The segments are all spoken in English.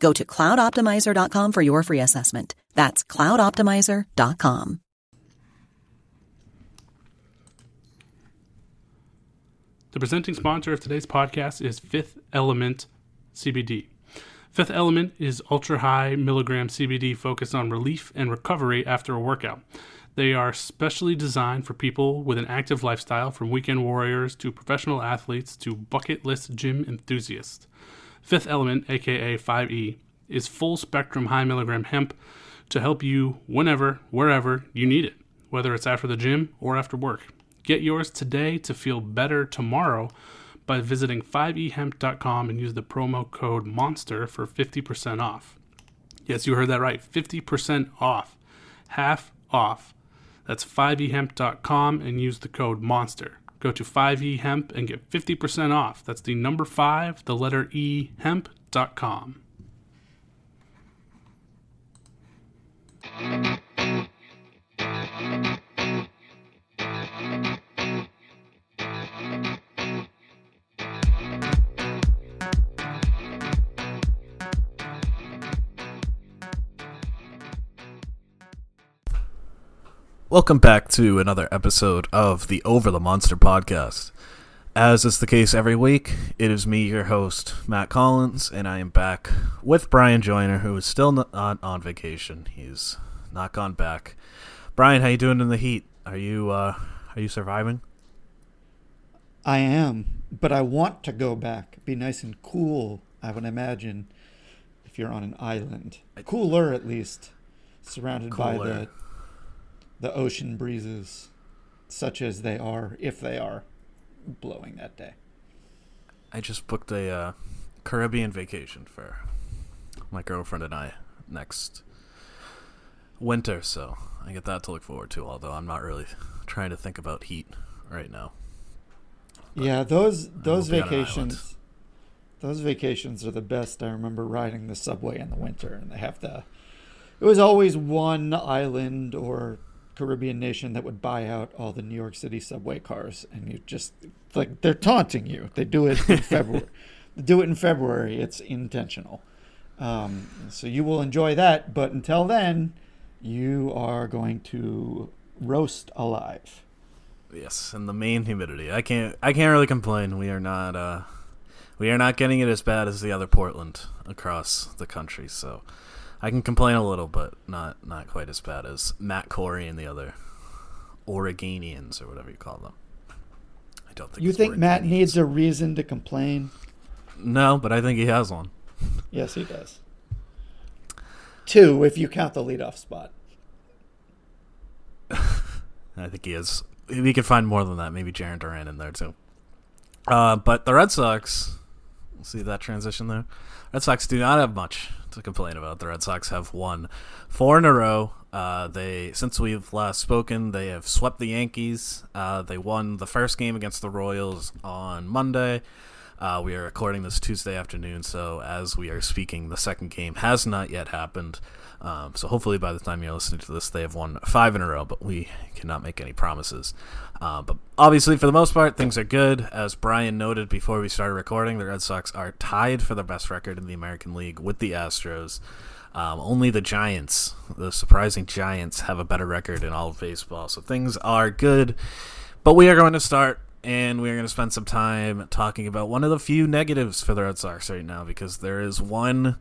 Go to cloudoptimizer.com for your free assessment. That's cloudoptimizer.com. The presenting sponsor of today's podcast is Fifth Element CBD. Fifth Element is ultra high milligram CBD focused on relief and recovery after a workout. They are specially designed for people with an active lifestyle, from weekend warriors to professional athletes to bucket list gym enthusiasts. Fifth Element, aka 5E, is full spectrum high milligram hemp to help you whenever, wherever you need it, whether it's after the gym or after work. Get yours today to feel better tomorrow by visiting 5ehemp.com and use the promo code MONSTER for 50% off. Yes, you heard that right 50% off. Half off. That's 5ehemp.com and use the code MONSTER. Go to 5ehemp and get 50% off. That's the number 5, the letter E, hemp.com. Welcome back to another episode of the Over the Monster podcast. As is the case every week, it is me, your host, Matt Collins, and I am back with Bryan Joiner, who is still not on vacation. He's not gone back. Bryan, how you doing in the heat? Are you uh, are you surviving? I am, but I want to go back. Be nice and cool. I would imagine if you're on an island, cooler at least, surrounded by the the ocean breezes, such as they are, if they are blowing that day. I just booked a uh, Caribbean vacation for my girlfriend and I next winter, so I get that to look forward to. Although I'm not really trying to think about heat right now. yeah, those those be on an island. vacations, those vacations are the best. I remember riding the subway in the winter, and they have the. It was always one island or Caribbean nation that would buy out all the New York City subway cars, and you just like they're taunting you. They do it in February. they do it in February. It's intentional. Um, so you will enjoy that, but until then, you are going to roast alive. Yes, and the main humidity. I can't. I can't really complain. We are not. Uh, we are not getting it as bad as the other Portland across the country. So I can complain a little, but not not quite as bad as Matt Kory and the other Oregonians or whatever you call them. I don't think You think Matt needs a reason to complain? No, but I think he has one. Yes, he does. Two, if you count the leadoff spot. I think he is. We could find more than that. Maybe Jarren Duran in there too. Uh, but the Red Sox, we'll see that transition there. Red Sox do not have much to complain about. The Red Sox have won four in a row. Uh, they since we've last spoken, they have swept the Yankees. Uh, they won the first game against the Royals on Monday. Uh, we are recording this Tuesday afternoon, so as we are speaking, the second game has not yet happened. Um, so hopefully, by the time you're listening to this, they have won five in a row. But we cannot make any promises. Uh, but obviously, for the most part, things are good. As Bryan noted before we started recording, the Red Sox are tied for the best record in the American League with the Astros. Um, only the Giants, the surprising Giants, have a better record in all of baseball. So things are good. But we are going to start, and we are going to spend some time talking about one of the few negatives for the Red Sox right now because there is one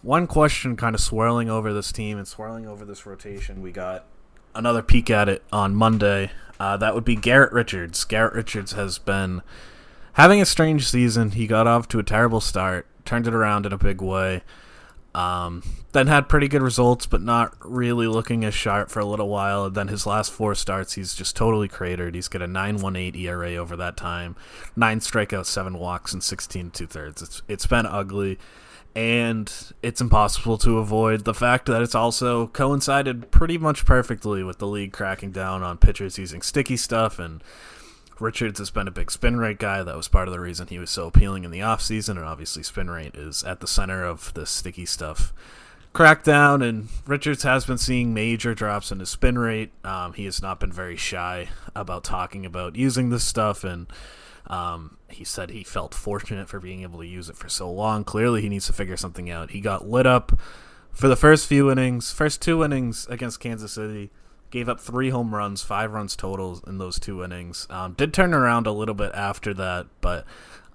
one question kind of swirling over this team and swirling over this rotation. We got another peek at it on Monday. Uh, that would be Garrett Richards. Garrett Richards has been having a strange season. He got off to a terrible start, turned it around in a big way. Um, then had pretty good results, but not really looking as sharp for a little while. And then his last four starts, he's just totally cratered. He's got a 9.18 ERA over that time, nine strikeouts, seven walks, and 16 two thirds. It's it's been ugly, and it's impossible to avoid the fact that it's also coincided pretty much perfectly with the league cracking down on pitchers using sticky stuff and Richards has been a big spin rate guy. That was part of the reason he was so appealing in the offseason. And obviously, spin rate is at the center of the sticky stuff crackdown. And Richards has been seeing major drops in his spin rate. Um, he has not been very shy about talking about using this stuff. And um, he said he felt fortunate for being able to use it for so long. Clearly, he needs to figure something out. He got lit up for the first few innings, first two innings against Kansas City gave up three home runs, five runs total in those two innings. Um, did turn around a little bit after that, but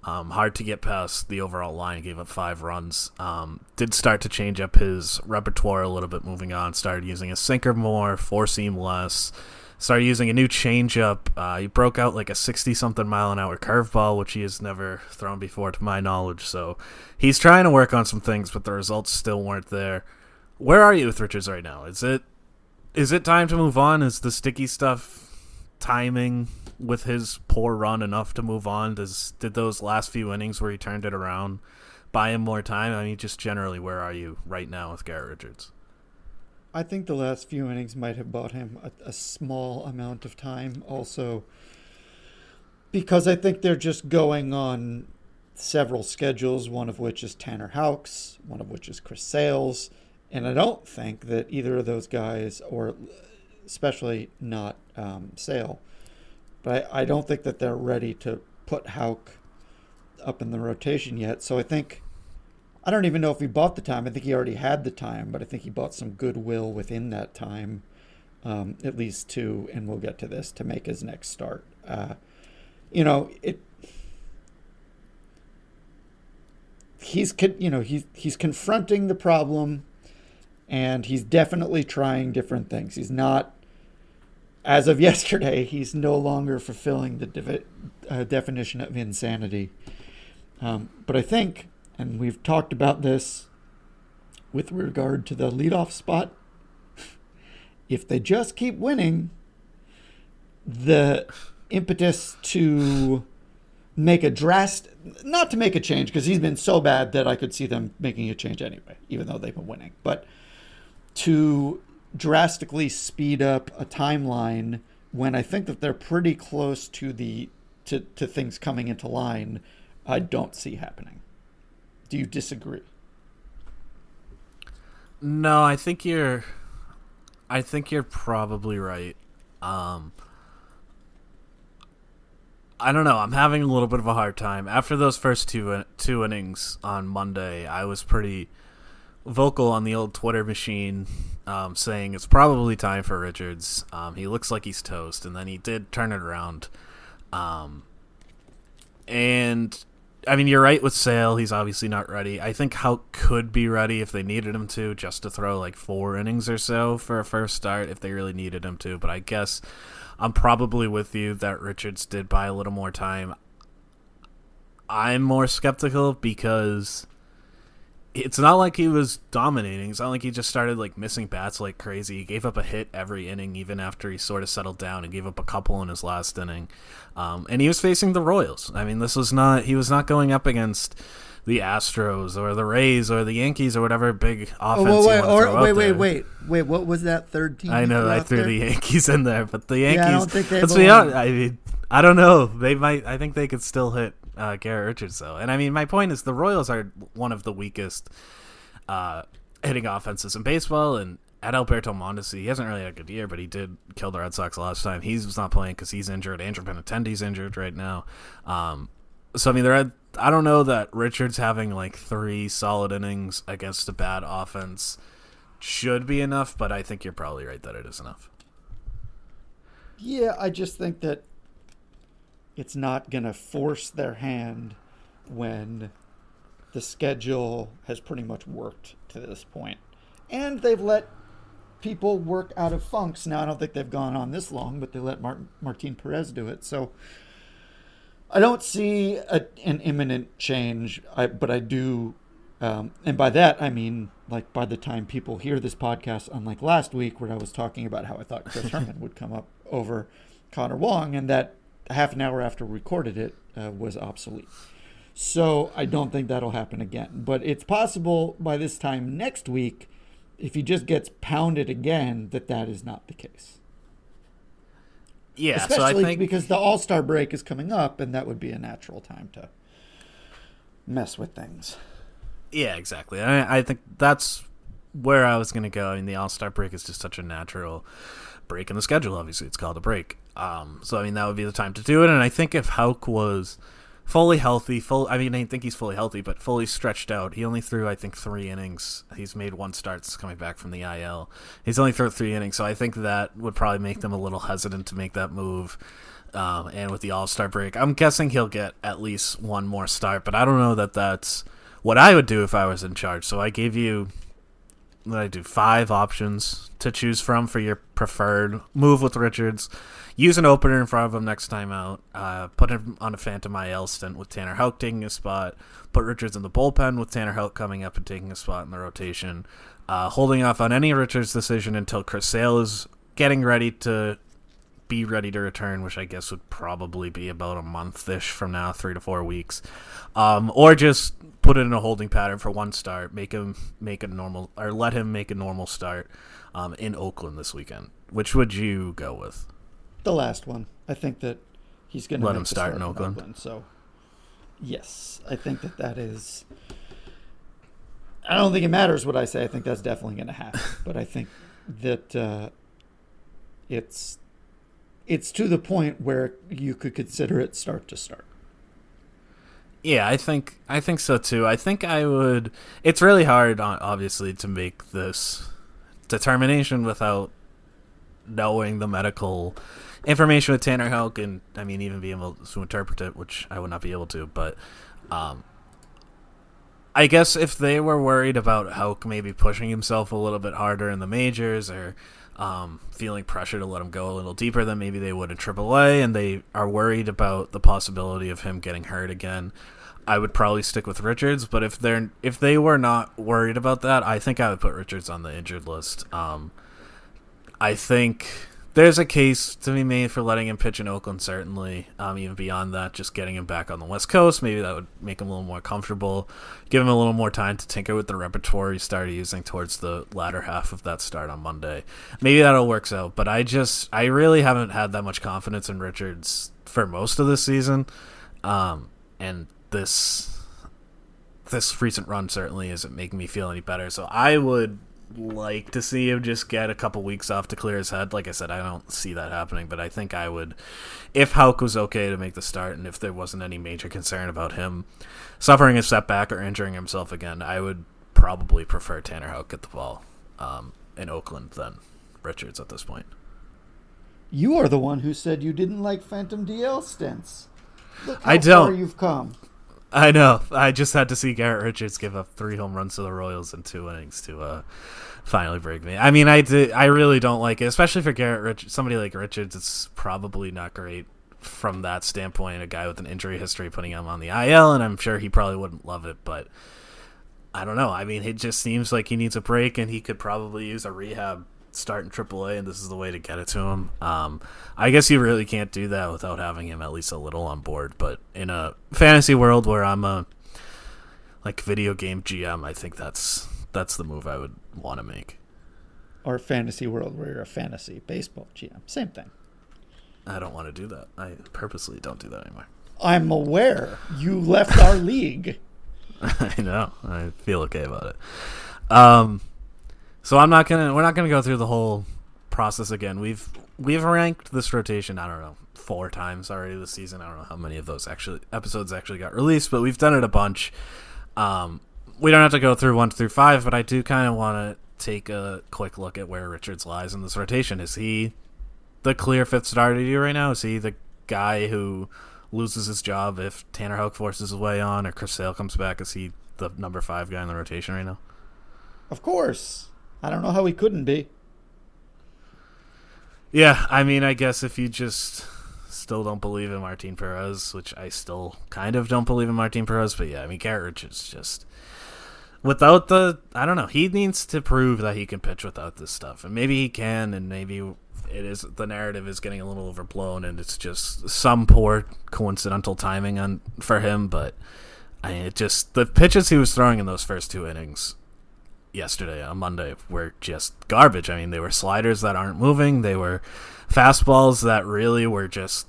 um, hard to get past the overall line. Gave up five runs. Um, did start to change up his repertoire a little bit moving on. Started using a sinker more, four seam less. Started using a new changeup. Uh, he broke out like a 60 something mile an hour curveball, which he has never thrown before to my knowledge. So he's trying to work on some things, but the results still weren't there. Where are you with Richards right now? Is it is it time to move on? Is the sticky stuff timing with his poor run enough to move on? Does did those last few innings where he turned it around buy him more time? I mean, just generally, where are you right now with Garrett Richards? I think the last few innings might have bought him a, a small amount of time. Also, because I think they're just going on several schedules, one of which is Tanner Houck's, one of which is Chris Sale's and I don't think that either of those guys, or especially not um, Sale, but I, I don't think that they're ready to put Houck up in the rotation yet. So I think I don't even know if he bought the time. I think he already had the time, but I think he bought some goodwill within that time, um, at least to, and we'll get to this to make his next start. Uh, you know, it. He's you know he's he's confronting the problem and he's definitely trying different things. He's not, as of yesterday, he's no longer fulfilling the uh, definition of insanity. Um, but I think, and we've talked about this with regard to the leadoff spot, if they just keep winning, the impetus to make a drastic, not to make a change, because he's been so bad that I could see them making a change anyway, even though they've been winning. But to drastically speed up a timeline when I think that they're pretty close to the to, to things coming into line, I don't see happening. Do you disagree? No, I think you're I think you're probably right. Um I don't know. I'm having a little bit of a hard time. After those first two two innings on Monday, I was pretty vocal on the old Twitter machine, um, saying it's probably time for Richards. Um, he looks like he's toast, and then he did turn it around. Um, and I mean, you're right with Sale. He's obviously not ready. I think Houck could be ready if they needed him to, just to throw like four innings or so for a first start if they really needed him to. But I guess I'm probably with you that Richards did buy a little more time. I'm more skeptical because it's not like he was dominating. It's not like he just started like missing bats like crazy. He gave up a hit every inning, even after he sort of settled down, and gave up a couple in his last inning. Um, and he was facing the Royals. I mean, this was not he was not going up against the Astros or the Rays or the Yankees or whatever big offense. Oh, wait, or, wait, wait, wait, wait. What was that third team? I know I threw there? the Yankees in there, but the Yankees. Yeah, I don't think they let's be honest. I mean, I don't know. They might. I think they could still hit uh, Garrett Richards though. And I mean, my point is the Royals are one of the weakest uh, hitting offenses in baseball. And Adalberto Mondesi, he hasn't really had a good year, but he did kill the Red Sox last time. He's not playing because he's injured. Andrew Benintendi's injured right now. Um, so I mean, they're I don't know that Richards having like three solid innings against a bad offense should be enough, but I think you're probably right that it is enough. Yeah, I just think that it's not going to force their hand when the schedule has pretty much worked to this point. And they've let people work out of funks. Now I don't think they've gone on this long, but they let Martin, Martin Perez do it. So I don't see a, an imminent change, I, but I do, um, and by that I mean like by the time people hear this podcast, unlike last week where I was talking about how I thought Chris Herman would come up over Connor Wong, and that half an hour after we recorded it uh, was obsolete. So I don't think that'll happen again. But it's possible by this time next week, if he just gets pounded again, that that is not the case. Yeah, Especially so I think because the All Star break is coming up, and that would be a natural time to mess with things. Yeah, exactly. I, I think that's where I was going to go. I mean, the All Star break is just such a natural break in the schedule. Obviously, it's called a break. Um, so I mean, that would be the time to do it. And I think if Houck was fully healthy, full. I mean, I think he's fully healthy, but fully stretched out. He only threw, I think, three innings. He's made one start since coming back from the IL. He's only thrown three innings, so I think that would probably make them a little hesitant to make that move. Um, and with the All Star break, I'm guessing he'll get at least one more start, but I don't know that that's what I would do if I was in charge. So I gave you what I do five options to choose from for your preferred move with Richards. Use an opener in front of him next time out. Uh, put him on a Phantom IL stint with Tanner Houck taking a spot. Put Richards in the bullpen with Tanner Houck coming up and taking a spot in the rotation. Uh, holding off on any Richards decision until Chris Sale is getting ready to be ready to return, which I guess would probably be about a month ish from now, three to four weeks. Um, or just put it in a holding pattern for one start, make him make a normal, or let him make a normal start um, in Oakland this weekend. Which would you go with? The last one. I think that he's going to Let him start in Oakland. Oakland. So, yes, I think that that is. I don't think it matters what I say. I think that's definitely going to happen. but I think that uh, it's it's to the point where you could consider it start to start. Yeah, I think I think so too. I think I would. It's really hard, obviously, to make this determination without knowing the medical information with Tanner Houck, and I mean, even being able to interpret it, which I would not be able to. But um, I guess if they were worried about Houck maybe pushing himself a little bit harder in the majors or um, feeling pressure to let him go a little deeper than maybe they would in AAA, and they are worried about the possibility of him getting hurt again. I would probably stick with Richards, but if they're if they were not worried about that, I think I would put Richards on the injured list. Um, I think there's a case to be made for letting him pitch in Oakland, certainly. Um, even beyond that, just getting him back on the West Coast, maybe that would make him a little more comfortable, give him a little more time to tinker with the repertoire he started using towards the latter half of that start on Monday. Maybe that'll work out, but I just, I really haven't had that much confidence in Richards for most of this season. Um, and this, this recent run certainly isn't making me feel any better. So I would like to see him just get a couple weeks off to clear his head. Like I said, I don't see that happening, but I think I would, if Houck was okay to make the start, and if there wasn't any major concern about him suffering a setback or injuring himself again, I would probably prefer Tanner Houck get the ball um, in Oakland than Richards at this point. You are the one who said you didn't like Phantom DL stints. Look how I don't. Far you've come. I know. I just had to see Garrett Richards give up three home runs to the Royals in two innings to uh, finally break me. I mean, I did. I really don't like it, especially for Garrett Richards. Somebody like Richards, it's probably not great from that standpoint. A guy with an injury history putting him on the IL, and I'm sure he probably wouldn't love it, but I don't know. I mean, it just seems like he needs a break, and he could probably use a rehab start in AAA, and this is the way to get it to him. Um, I guess you really can't do that without having him at least a little on board. But in a fantasy world where I'm a like video game GM, I think that's that's the move I would want to make. Or fantasy world where you're a fantasy baseball GM. Same thing. I don't want to do that. I purposely don't do that anymore. I'm aware. You left our league. I know. I feel okay about it. Um, so I'm not gonna. We're not gonna go through the whole process again. We've we've ranked this rotation. I don't know four times already this season. I don't know how many of those actually episodes actually got released, but we've done it a bunch. Um, we don't have to go through one through five, but I do kind of want to take a quick look at where Richards lies in this rotation. Is he the clear fifth starter you right now? Is he the guy who loses his job if Tanner Houck forces his way on or Chris Sale comes back? Is he the number five guy in the rotation right now? Of course. I don't know how he couldn't be. Yeah, I mean, I guess if you just still don't believe in Martin Perez, which I still kind of don't believe in Martin Perez, but yeah, I mean, Garrett is just without the I don't know, he needs to prove that he can pitch without this stuff, and maybe he can, and maybe it is the narrative is getting a little overblown, and it's just some poor coincidental timing on for him, but. I mean, it just the pitches he was throwing in those first two innings yesterday on Monday were just garbage. I mean, they were sliders that aren't moving. They were fastballs that really were just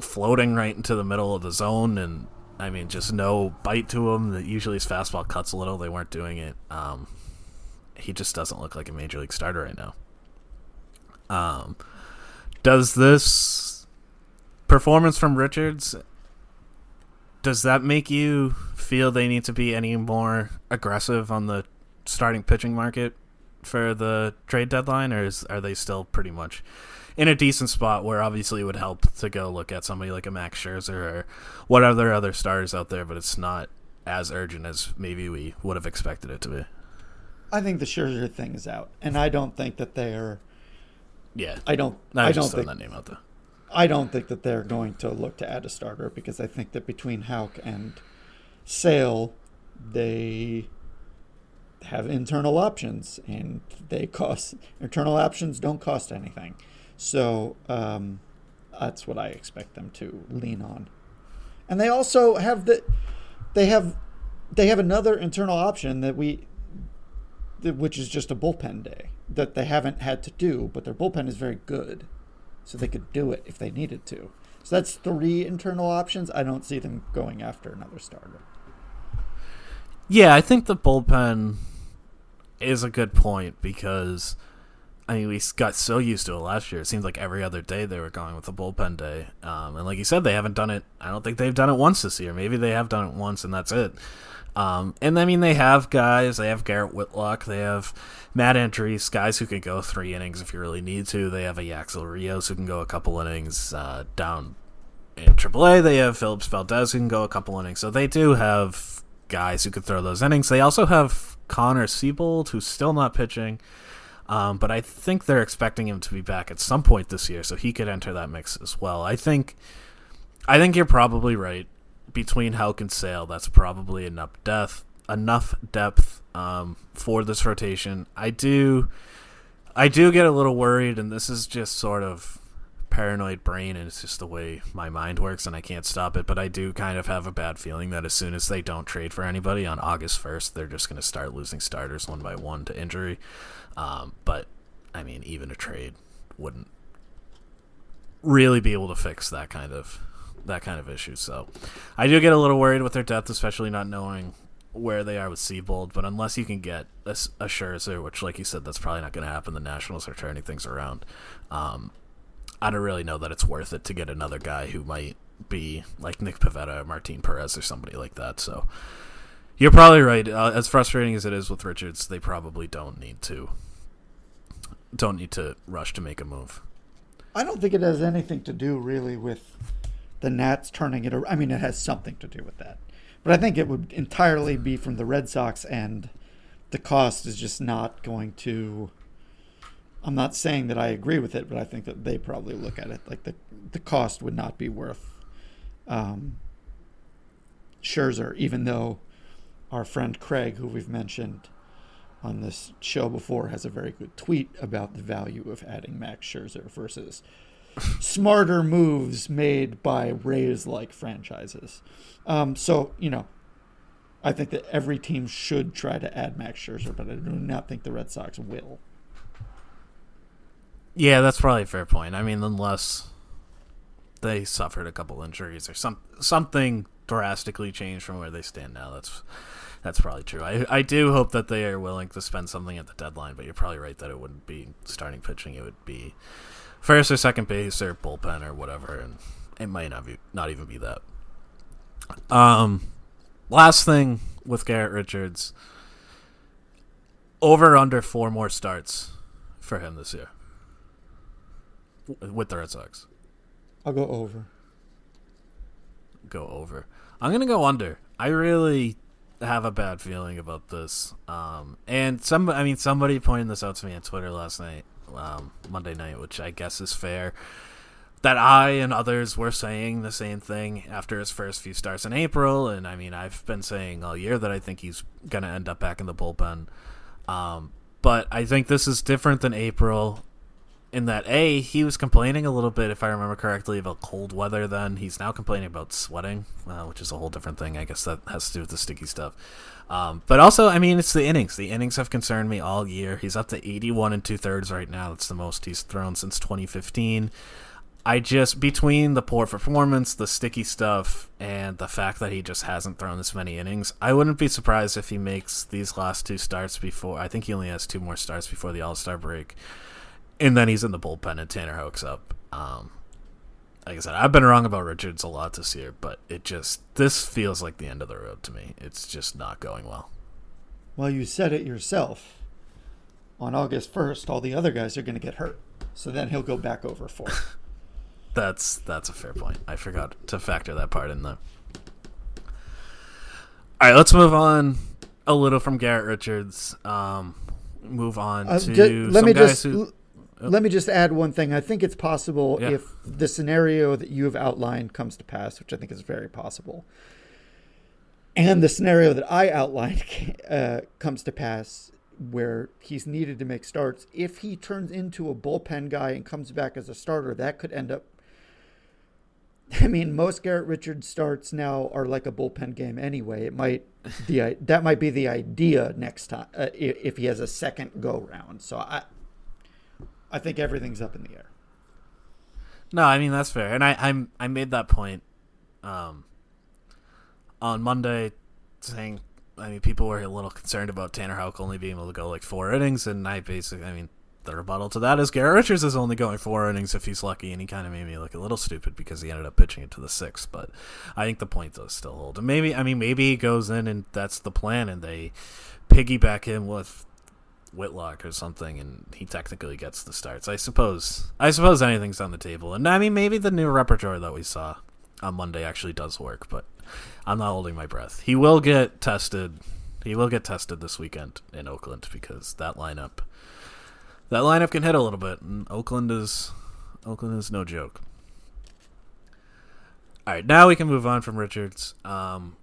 floating right into the middle of the zone, and I mean, just no bite to them. That usually his fastball cuts a little. They weren't doing it. Um, he just doesn't look like a major league starter right now. Um, does this performance from Richards does that make you feel they need to be any more aggressive on the starting pitching market for the trade deadline, or is, are they still pretty much in a decent spot where obviously it would help to go look at somebody like a Max Scherzer or what other other stars out there, but it's not as urgent as maybe we would have expected it to be. I think the Scherzer thing is out, and I don't think that they're. Yeah, I don't. I, I don't think that name out there. I don't think that they're going to look to add a starter because I think that between Houck and Sale, they have internal options and they cost internal options don't cost anything. So um, that's what I expect them to lean on. And they also have the they have they have another internal option that we which is just a bullpen day that they haven't had to do, but their bullpen is very good so they could do it if they needed to. So that's three internal options. I don't see them going after another starter. Yeah, I think the bullpen is a good point because I mean we got so used to it last year. It seems like every other day they were going with the bullpen day, um, and like you said, they haven't done it. I don't think they've done it once this year. Maybe they have done it once, and that's it. Um, and I mean, they have guys. They have Garrett Whitlock. They have Matt Andriese, guys who can go three innings if you really need to. They have a Yacksel Rios who can go a couple innings uh, down in AAA. They have Phillips Valdez who can go a couple innings. So they do have guys who could throw those innings. They also have Connor Seabold, who's still not pitching. Um, but I think they're expecting him to be back at some point this year, so he could enter that mix as well. I think, I think you're probably right between Houck and Sale, that's probably enough depth, enough depth um, for this rotation. I do, I do get a little worried, and this is just sort of paranoid brain, and it's just the way my mind works, and I can't stop it. But I do kind of have a bad feeling that as soon as they don't trade for anybody on August first, they're just going to start losing starters one by one to injury. Um, but I mean, even a trade wouldn't really be able to fix that kind of that kind of issue. So I do get a little worried with their depth, especially not knowing where they are with Seabold. But unless you can get a, a Scherzer, which, like you said, that's probably not going to happen. The Nationals are turning things around. Um, I don't really know that it's worth it to get another guy who might be like Nick Pivetta or Martin Perez or somebody like that. So you're probably right. Uh, as frustrating as it is with Richards, they probably don't need to don't need to rush to make a move. I don't think it has anything to do really with the Nats turning it. I mean, it has something to do with that, but I think it would entirely be from the Red Sox, and the cost is just not going to. I'm not saying that I agree with it, but I think that they probably look at it like the the cost would not be worth um, Scherzer, even though our friend Craig, who we've mentioned on this show before, has a very good tweet about the value of adding Max Scherzer versus smarter moves made by Rays like franchises. Um, so, you know, I think that every team should try to add Max Scherzer, but I do not think the Red Sox will. Yeah, that's probably a fair point. I mean, unless they suffered a couple injuries or some something drastically changed from where they stand now, that's that's probably true. I I do hope that they are willing to spend something at the deadline, but you're probably right that it wouldn't be starting pitching. It would be first or second base or bullpen or whatever, and it might not be not even be that. Um, last thing with Garrett Richards, over under four more starts for him this year with the Red Sox. I'll go over. Go over. I'm gonna go under. I really have a bad feeling about this. Um, and some, I mean, somebody pointed this out to me on Twitter last night um, Monday night, which I guess is fair. That I and others were saying the same thing after his first few starts in April, and I mean I've been saying all year that I think he's going to end up back in the bullpen. Um, but I think this is different than April in that a he was complaining a little bit if i remember correctly about cold weather then. He's now complaining about sweating uh, which is a whole different thing i guess that has to do with the sticky stuff. Um, but also i mean it's the innings. The innings have concerned me all year. He's up to 81 and two thirds right now. That's the most he's thrown since 2015 i just between the poor performance the sticky stuff and the fact that he just hasn't thrown this many innings i wouldn't be surprised if he makes these last two starts before i think he only has two more starts before the all-star break and then he's in the bullpen and Tanner Houck's up. Um, like I said, I've been wrong about Richards a lot this year, but it just this feels like the end of the road to me. It's just not going well. Well, you said it yourself. On August first, all the other guys are going to get hurt, so then he'll go back over four. that's that's a fair point. I forgot to factor that part in though. All right, let's move on a little from Garrett Richards. Um, move on uh, to just, let me just who, let me just add one thing. I think it's possible yeah. if the scenario that you have outlined comes to pass, which I think is very possible, and the scenario that I outlined uh, comes to pass, where he's needed to make starts. If he turns into a bullpen guy and comes back as a starter, that could end up. I mean, most Garrett Richards starts now are like a bullpen game anyway. It might the that might be the idea next time uh, if he has a second go round. So I I think everything's up in the air. No, I mean that's fair, and I I'm, I made that point um, on Monday, saying I mean people were a little concerned about Tanner Houck only being able to go like four innings, and I basically I mean the rebuttal to that is Garrett Richards is only going four innings if he's lucky, and he kind of made me look a little stupid because he ended up pitching it to the sixth. But I think the point does still hold, and maybe I mean maybe he goes in and that's the plan, and they piggyback him with Whitlock or something, and he technically gets the starts. I suppose. I suppose anything's on the table, and I mean maybe the new repertoire that we saw on Monday actually does work, but I'm not holding my breath. He will get tested. He will get tested this weekend in Oakland because that lineup, that lineup can hit a little bit, and Oakland is Oakland is no joke. All right, now we can move on from Richards. Um,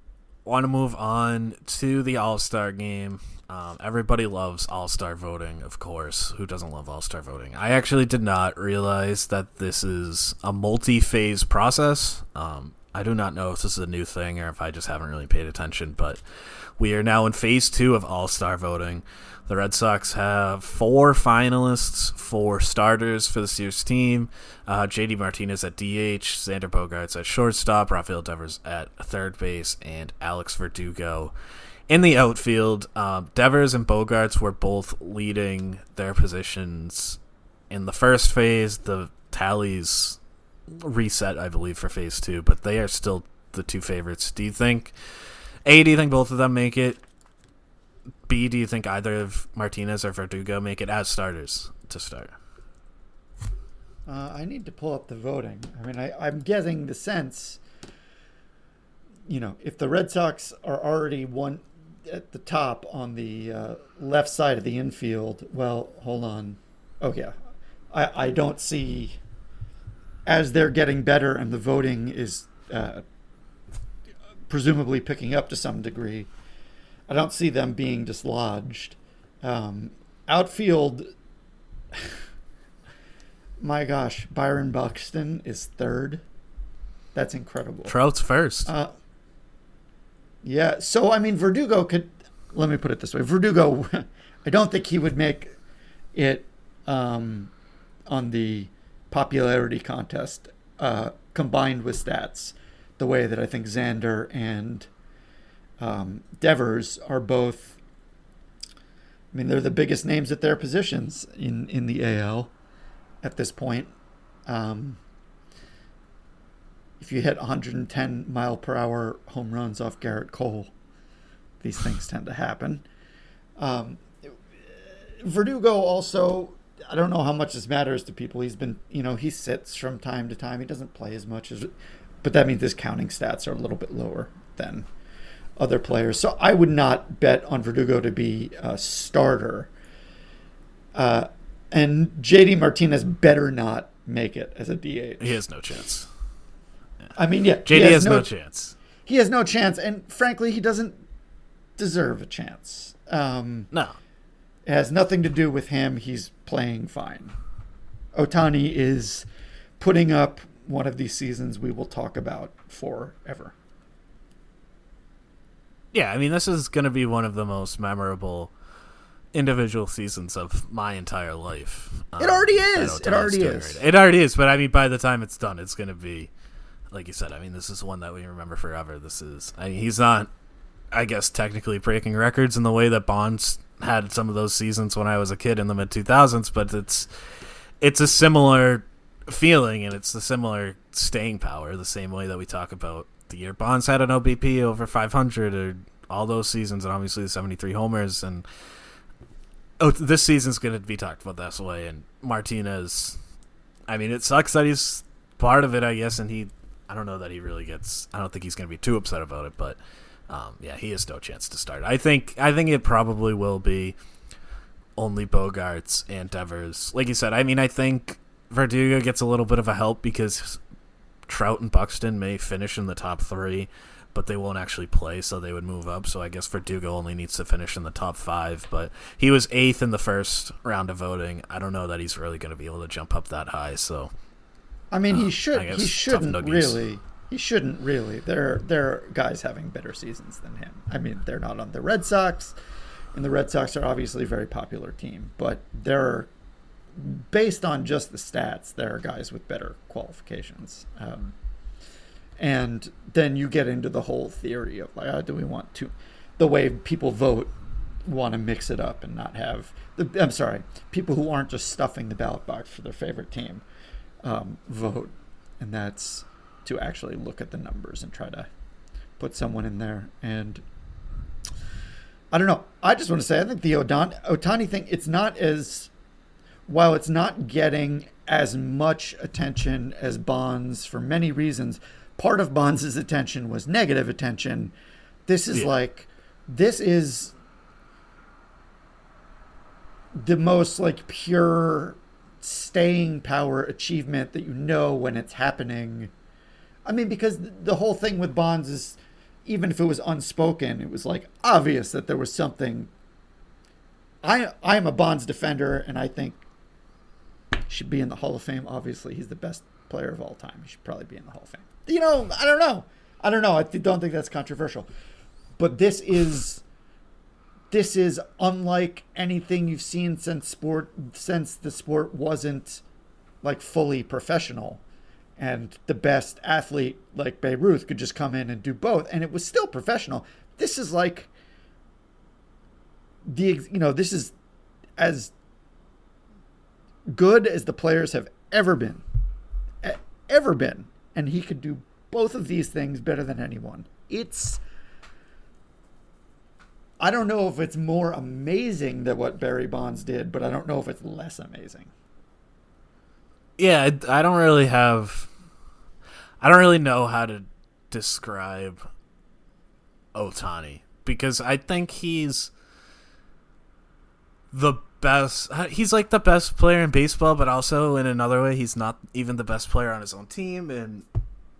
want to move on to the All Star game. Um, everybody loves All Star voting, of course. Who doesn't love All Star voting? I actually did not realize that this is a multi phase process. Um, I do not know if this is a new thing or if I just haven't really paid attention, but we are now in phase two of All Star voting. The Red Sox have four finalists for starters for this year's team. Uh, JD Martinez at DH, Xander Bogaerts at shortstop, Rafael Devers at third base, and Alex Verdugo in the outfield. Um, Devers and Bogaerts were both leading their positions in the first phase. The tallies reset, I believe, for phase two, but they are still the two favorites. Do you think? A, do you think both of them make it? B, do you think either of Martinez or Verdugo make it as starters to start? Uh, I need to pull up the voting. I mean, I, I'm getting the sense, you know, if the Red Sox are already one at the top on the uh, left side of the infield, well, hold on. Oh, yeah. I, I don't see, as they're getting better and the voting is uh, presumably picking up to some degree, I don't see them being dislodged. Um, outfield, my gosh, Byron Buxton is third. That's incredible. Trout's first. Uh, yeah. So I mean, Verdugo could. Let me put it this way: Verdugo, I don't think he would make it um, on the popularity contest uh, combined with stats, the way that I think Xander and um, Devers are both. I mean, they're the biggest names at their positions in in the AL at this point. Um, if you hit 110 mile per hour home runs off Gerrit Cole, these things tend to happen. Um, Verdugo also, I don't know how much this matters to people. He's been, you know, he sits from time to time. He doesn't play as much as, but that means his counting stats are a little bit lower than other players. So I would not bet on Verdugo to be a starter. Uh, And JD Martinez better not make it as a DH. He has no chance. I mean, yeah, JD he has no chance. He has no chance, and frankly, he doesn't deserve a chance. Um, No. it has nothing to do with him. He's playing fine. Ohtani is putting up one of these seasons we will talk about forever. Yeah, I mean, this is going to be one of the most memorable individual seasons of my entire life. Um, It already is. It already is. It already is, but I mean, by the time it's done, it's going to be, like you said, I mean, this is one that we remember forever. This is, I mean, he's not, I guess, technically breaking records in the way that Bonds had some of those seasons when I was a kid in the mid 2000s, but it's, it's a similar feeling and it's the similar staying power, the same way that we talk about the year Bonds had an OBP over 500 or all those seasons, and obviously the 73 homers. And oh, this season's going to be talked about that way. And Martinez, I mean, it sucks that he's part of it, I guess, and he, I don't know that he really gets. I don't think he's going to be too upset about it, but um, yeah, he has no chance to start. I think, I think it probably will be only Bogaerts and Devers. Like you said, I mean, I think Verdugo gets a little bit of a help because Trout and Buxton may finish in the top three, but they won't actually play, so they would move up. So I guess Verdugo only needs to finish in the top five. But he was eighth in the first round of voting. I don't know that he's really going to be able to jump up that high. So I mean, he should. He shouldn't really. He shouldn't really. There, there are guys having better seasons than him. I mean, they're not on the Red Sox, and the Red Sox are obviously a very popular team. But there are, based on just the stats, there are guys with better qualifications. Um, and then you get into the whole theory of like, oh, do we want to, the way people vote, want to mix it up and not have the. I'm sorry, people who aren't just stuffing the ballot box for their favorite team um, vote, and that's to actually look at the numbers and try to put someone in there. And I don't know. I just want to say I think the Ohtani thing. It's not as while it's not getting as much attention as Bonds for many reasons. Part of Bonds' attention was negative attention. This is Yeah. like this is the most like pure staying power achievement that you know when it's happening. I mean, because the whole thing with Bonds is, even if it was unspoken, it was like obvious that there was something. I I am a Bonds defender, and I think he should be in the Hall of Fame. Obviously, he's the best player of all time. He should probably be in the Hall of Fame. You know, I don't know. I don't know. I don't think that's controversial. But this is this is unlike anything you've seen since sport since the sport wasn't like fully professional and the best athlete like Babe Ruth could just come in and do both and it was still professional this is like the you know this is as good as the players have ever been ever been and he could do both of these things better than anyone it's I don't know if it's more amazing than what Barry Bonds did, but I don't know if it's less amazing. yeah, I, don't really have. I don't really know how to describe Ohtani because I think he's the best. He's like the best player in baseball, but also in another way, he's not even the best player on his own team. And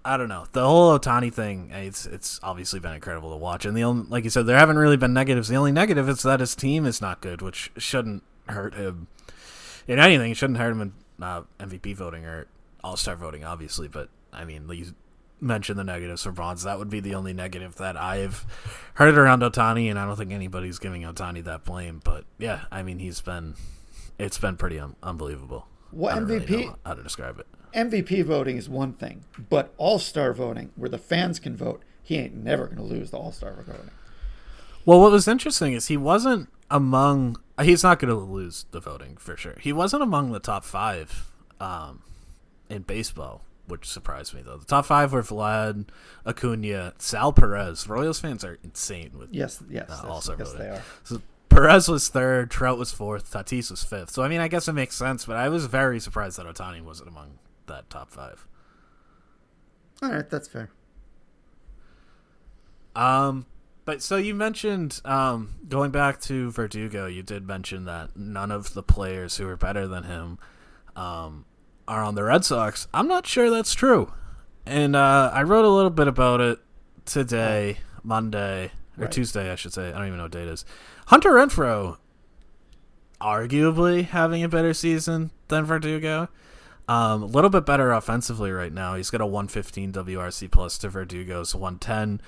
I don't know the whole Ohtani thing. It's it's obviously been incredible to watch, and the only like you said, there haven't really been negatives. The only negative is that his team is not good, which shouldn't hurt him in anything. It shouldn't hurt him in uh, MVP voting or All Star voting, obviously. But I mean, you mentioned the negatives for Bonds. That would be the only negative that I've heard around Ohtani, and I don't think anybody's giving Ohtani that blame. But yeah, I mean, he's been it's been pretty un- unbelievable. What I don't really MVP know how to describe it? MVP voting is one thing, but All Star voting, where the fans can vote, he ain't never going to lose the All Star voting. Well, what was interesting is he wasn't among. He's not going to lose the voting for sure. He wasn't among the top five um, in baseball, which surprised me though. The top five were Vlad, Acuna, Sal Perez. Royals fans are insane with Yes, yes, uh, yes, All-Star yes, they are. So Perez was third, Trout was fourth, Tatis was fifth. So I mean, I guess it makes sense, but I was very surprised that Ohtani wasn't among that top five. All right, that's fair. Um, But so you mentioned um, going back to Verdugo, you did mention that none of the players who are better than him um, are on the Red Sox. I'm not sure that's true, and uh, I wrote a little bit about it today, Monday or Right. Tuesday, I should say. I don't even know what date it is. Hunter Renfroe, arguably having a better season than Verdugo. Um, a little bit better offensively right now. He's got a 115 WRC plus to Verdugo's 110.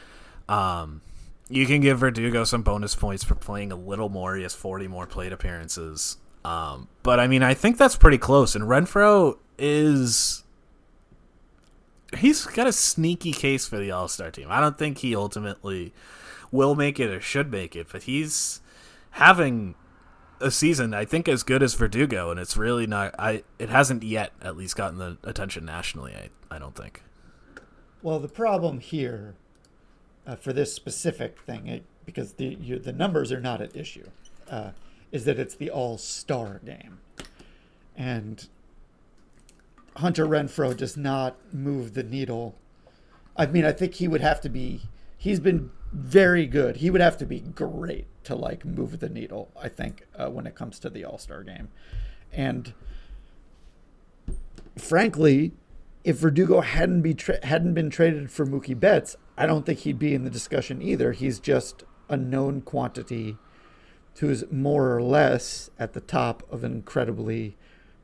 Um, you can give Verdugo some bonus points for playing a little more. He has 40 more plate appearances. Um, but I mean, I think that's pretty close. And Renfroe is. He's got a sneaky case for the All Star team. I don't think he ultimately will make it or should make it, but he's having a season I think as good as Verdugo, and it's really not. I it hasn't yet at least gotten the attention nationally. I I don't think. Well, the problem here uh, for this specific thing, it, because the you, the numbers are not at issue, uh, is that it's the All Star game, and Hunter Renfroe does not move the needle. I mean, I think he would have to be. He's been very good. He would have to be great to like move the needle. I think uh, when it comes to the All Star game, and frankly, if Verdugo hadn't be tra- hadn't been traded for Mookie Betts, I don't think he'd be in the discussion either. He's just a known quantity who's more or less at the top of an incredibly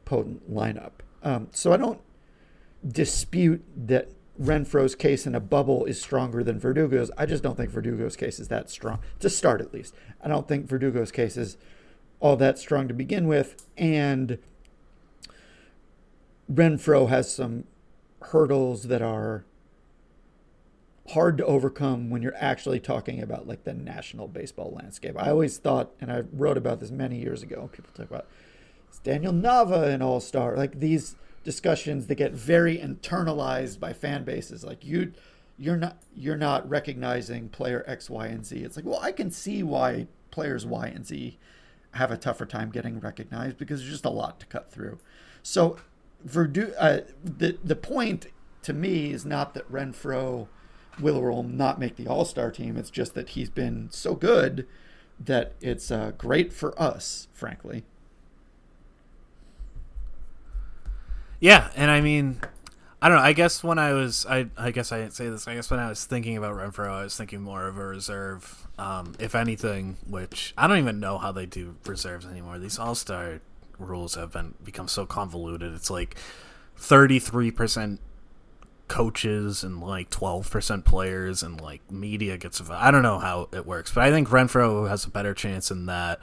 potent lineup. Um, so I don't dispute that Renfroe's case in a bubble is stronger than Verdugo's. I just don't think Verdugo's case is that strong to start at least. I don't think Verdugo's case is all that strong to begin with, and Renfroe has some hurdles that are hard to overcome when you're actually talking about like the national baseball landscape. I always thought, and I wrote about this many years ago. People talk about is Daniel Nava an All Star? Like these discussions that get very internalized by fan bases. Like you, you're not you're not recognizing player X, Y, and Z. It's like, well, I can see why players Y and Z have a tougher time getting recognized because there's just a lot to cut through. So, Verdu, uh, the the point to me is not that Renfroe will or will not make the All Star team. It's just that he's been so good that it's uh, great for us, frankly. Yeah, and I mean, I don't know. I guess when I was, I I guess I didn't say this. I guess when I was thinking about Renfroe, I was thinking more of a reserve, um, if anything. Which I don't even know how they do reserves anymore. These All Star rules have been become so convoluted. It's like thirty three percent coaches and like 12% players and like media gets. I don't know how it works, but I think Renfroe has a better chance in that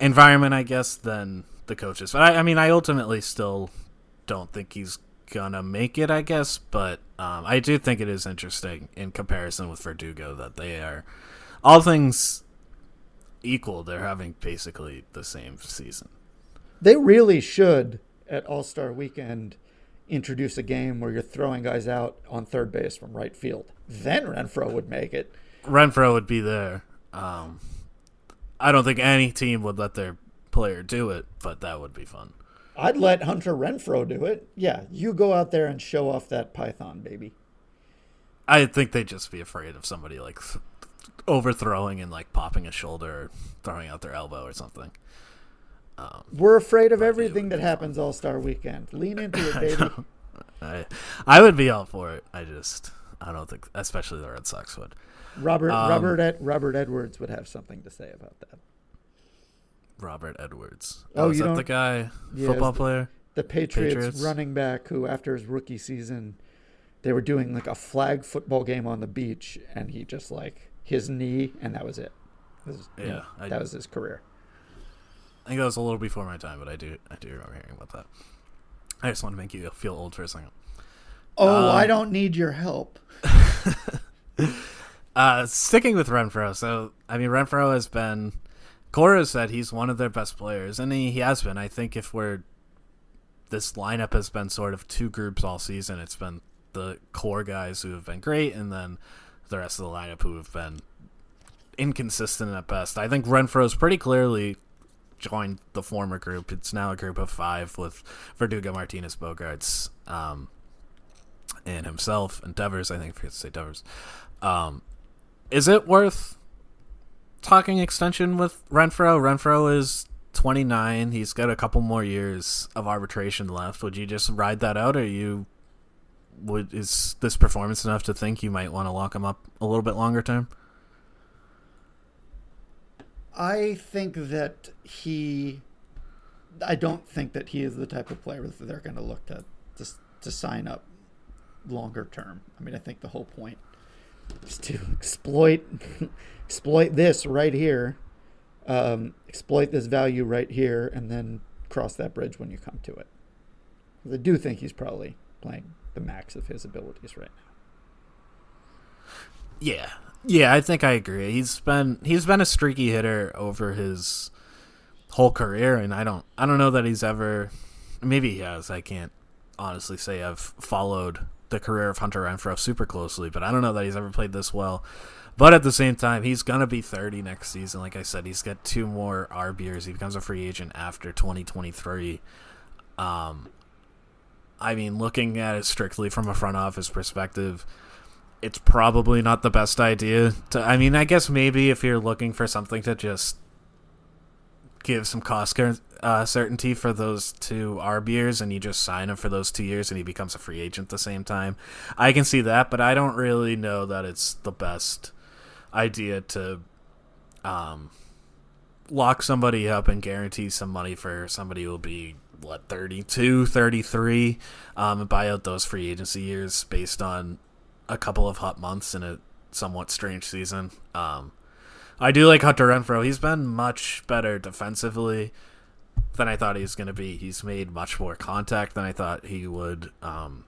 environment, I guess, than the coaches. But I, I mean, I ultimately still don't think he's gonna make it, I guess, but um, I do think it is interesting in comparison with Verdugo that they are all things equal. They're having basically the same season. They really should at All Star Weekend introduce a game where you're throwing guys out on third base from right field. Then Renfroe would make it. Renfroe would be there. Um, I don't think any team would let their player do it, but that would be fun. I'd let Hunter Renfroe do it. Yeah, you go out there and show off that python, baby. I think they'd just be afraid of somebody like overthrowing and like popping a shoulder, or throwing out their elbow or something. Um, We're afraid of everything that happens All Star Weekend. Lean into it, baby. I, I would be all for it. I just, I don't think, especially the Red Sox would. Robert Um, Robert Ed, Robert Edwards would have something to say about that. Robert Edwards. Oh, is you that the guy, Yeah, football the- player? The Patriots, Patriots. running back who, after his rookie season, they were doing like a flag football game on the beach, and he just like his knee, and that was it. This is- you Yeah, know, I- that was his career. I think that was a little before my time, but I do, I do remember hearing about that. I just want to make you feel old for a second. Oh, Um, I don't need your help. Uh, sticking with Renfroe, so I mean Renfroe has been. Cora said he's one of their best players, and he, he has been. I think if we're this lineup has been sort of two groups all season. It's been the core guys who have been great, and then the rest of the lineup who have been inconsistent at best. I think Renfroe's pretty clearly joined the former group. It's now a group of five with Verdugo, Martinez, Bogaerts, um, and himself and Devers. I think I forget to say Devers. Um, is it worth talking extension with Renfroe. Renfroe is 29. He's got a couple more years of arbitration left. Would you just ride that out, or you would is this performance enough to think you might want to lock him up a little bit longer term? I think that he. I don't think that he is the type of player that they're going to look to, to to sign up longer term. I mean, I think the whole point is to exploit exploit this right here, um, exploit this value right here, and then cross that bridge when you come to it. I do think he's probably playing the max of his abilities right now. Yeah, yeah, I think I agree. He's been he's been a streaky hitter over his whole career, and I don't I don't know that he's ever. Maybe he has. I can't honestly say I've followed the career of Hunter Renfroe super closely, but I don't know that he's ever played this well. But at the same time, he's gonna be 30 next season. Like I said, he's got two more arb years. He becomes a free agent after 2023. Um, I mean, looking at it strictly from a front office perspective, it's probably not the best idea. To, I mean, I guess maybe if you're looking for something to just give some cost uh, certainty for those two arb years, and you just sign him for those two years, and he becomes a free agent at the same time. I can see that, but I don't really know that it's the best idea to um, lock somebody up and guarantee some money for somebody who will be what 32 33 um, and buy out those free agency years based on a couple of hot months in a somewhat strange season. Um, i do like hunter renfroe. He's been much better defensively than i thought he was going to be. He's made much more contact than i thought he would um,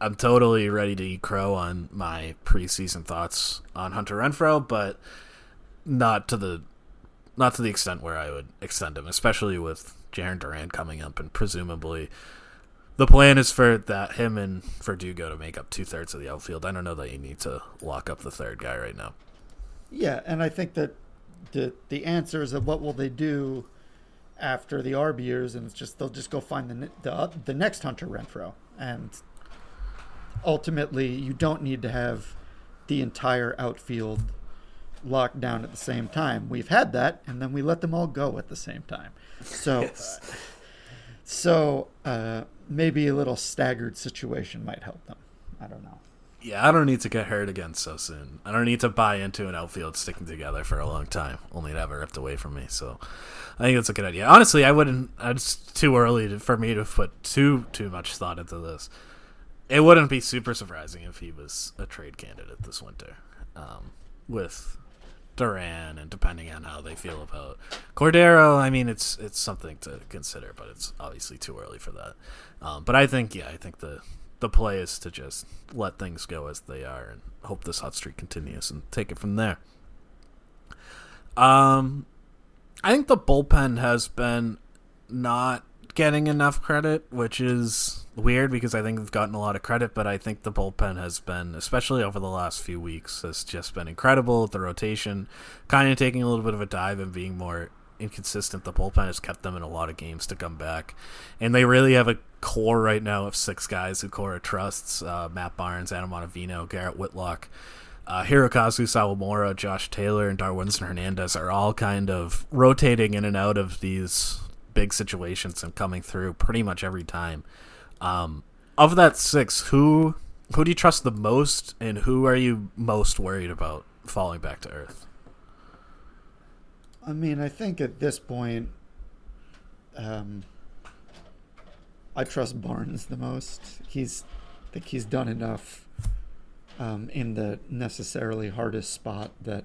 i'm totally ready to eat crow on my preseason thoughts on hunter Renfroe, but not to the not to the extent where i would extend him especially with Jarren Duran coming up, and presumably the plan is for that him and Verdugo to make up two thirds of the outfield. I don't know that you need to lock up the third guy right now. Yeah, and I think that the the answer is that what will they do after the arb years, and it's just they'll just go find the the, the next Hunter Renfroe, and ultimately you don't need to have the entire outfield locked down at the same time. We've had that, and then we let them all go at the same time. So, yes. uh, so uh, maybe a little staggered situation might help them. I don't know. Yeah, I don't need to get hurt again so soon. I don't need to buy into an outfield sticking together for a long time, only to have it ripped away from me. So, I think that's a good idea. Honestly, I wouldn't. It's too early to, for me to put too too much thought into this. It wouldn't be super surprising if he was a trade candidate this winter, um, with Duran, and depending on how they feel about Cordero, I mean, it's it's something to consider, but it's obviously too early for that. Um, but I think, yeah, I think the the play is to just let things go as they are and hope this hot streak continues and take it from there. Um, I think the bullpen has been not getting enough credit, which is weird because I think they've gotten a lot of credit, but I think the bullpen has been, especially over the last few weeks, has just been incredible. The rotation kind of taking a little bit of a dive and being more inconsistent. The bullpen has kept them in a lot of games to come back, and they really have a core right now of six guys who Cora trusts: uh, Matt Barnes, Adam Ottavino, Garrett Whitlock. Uh, Hirokazu Sawamura, Josh Taylor, and Darwinzon Hernandez are all kind of rotating in and out of these big situations and coming through pretty much every time. Um, of that six, who who do you trust the most, and who are you most worried about falling back to earth? I mean, I think at this point, um, I trust Barnes the most. He's, I think he's done enough um, in the necessarily hardest spot that